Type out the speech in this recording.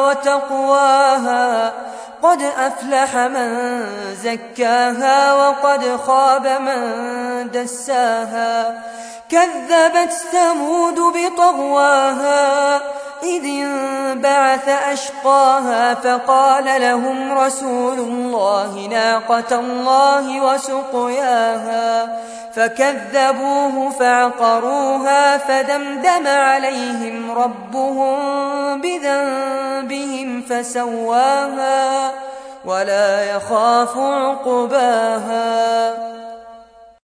وتقواها قد أفلح من زكاها وقد خاب من دساها كذبت ثمود بطغواها إذ انبعث أشقاها فقال لهم رسول الله ناقة الله وسقياها فكذبوه فعقروها فدمدم عليهم ربهم فسواها ولا يخاف عقباها.